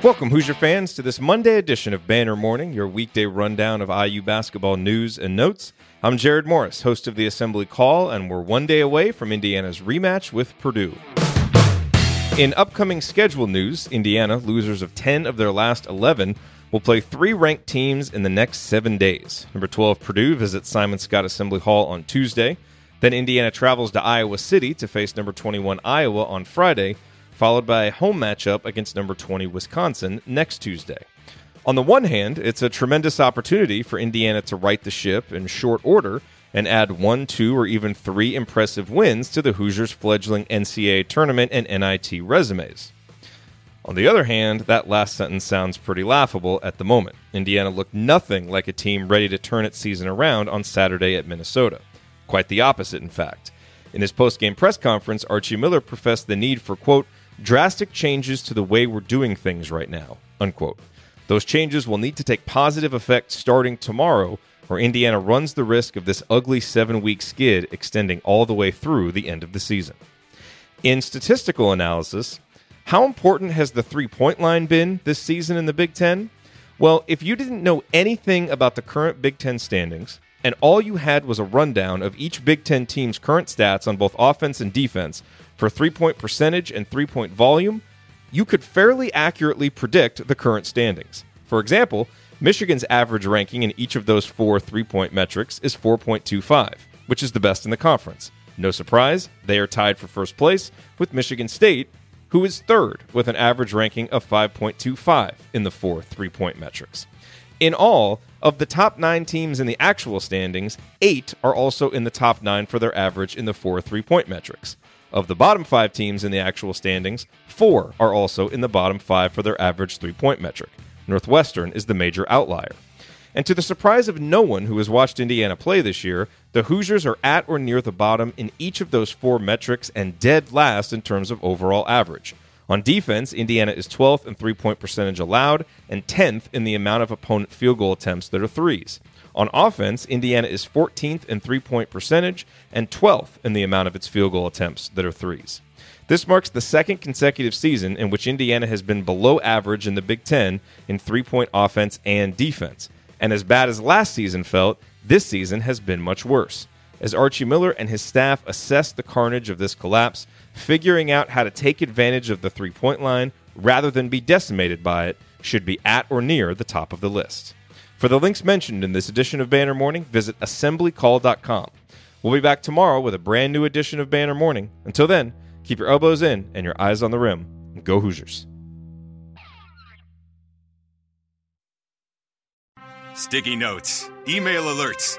Welcome, Hoosier fans, to this Monday edition of Banner Morning, your weekday rundown of IU basketball news and notes. I'm Jerod Morris, host of the Assembly Call, and we're one day away from Indiana's rematch with Purdue. In upcoming schedule news, Indiana, losers of 10 of their last 11, will play three ranked teams in the next seven days. Number 12, Purdue visits Simon Skjodt Assembly Hall on Tuesday. Then Indiana travels to Iowa City to face number 21 Iowa on Friday followed by a home matchup against number 20 Wisconsin next Tuesday. On the one hand, it's a tremendous opportunity for Indiana to right the ship in short order and add one, two, or even three impressive wins to the Hoosiers' fledgling NCAA tournament and NIT resumes. On the other hand, that last sentence sounds pretty laughable at the moment. Indiana looked nothing like a team ready to turn its season around on Saturday at Minnesota. Quite the opposite, in fact. In his post-game press conference, Archie Miller professed the need for, quote, drastic changes to the way we're doing things right now. Unquote. Those changes will need to take positive effect starting tomorrow, or Indiana runs the risk of this ugly seven week skid extending all the way through the end of the season. In statistical analysis, how important has the three point line been this season in the Big Ten? Well, if you didn't know anything about the current Big Ten standings, and all you had was a rundown of each Big Ten team's current stats on both offense and defense, for three point percentage and three point volume, you could fairly accurately predict the current standings. For example, Michigan's average ranking in each of those four three point metrics is 4.25, which is the best in the conference. No surprise, they are tied for first place with Michigan State, who is third with an average ranking of 5.25 in the four three point metrics. In all, of the top nine teams in the actual standings, eight are also in the top nine for their average in the four three point metrics. Of the bottom five teams in the actual standings, four are also in the bottom five for their average three point metric. Northwestern is the major outlier. And to the surprise of no one who has watched Indiana play this year, the Hoosiers are at or near the bottom in each of those four metrics and dead last in terms of overall average. On defense, Indiana is 12th in three point percentage allowed and 10th in the amount of opponent field goal attempts that are threes. On offense, Indiana is 14th in three point percentage and 12th in the amount of its field goal attempts that are threes. This marks the second consecutive season in which Indiana has been below average in the Big Ten in three point offense and defense. And as bad as last season felt, this season has been much worse. As Archie Miller and his staff assess the carnage of this collapse, figuring out how to take advantage of the three point line rather than be decimated by it should be at or near the top of the list. For the links mentioned in this edition of Banner Morning, visit assemblycall.com. We'll be back tomorrow with a brand new edition of Banner Morning. Until then, keep your elbows in and your eyes on the rim. Go Hoosiers. Sticky notes, email alerts,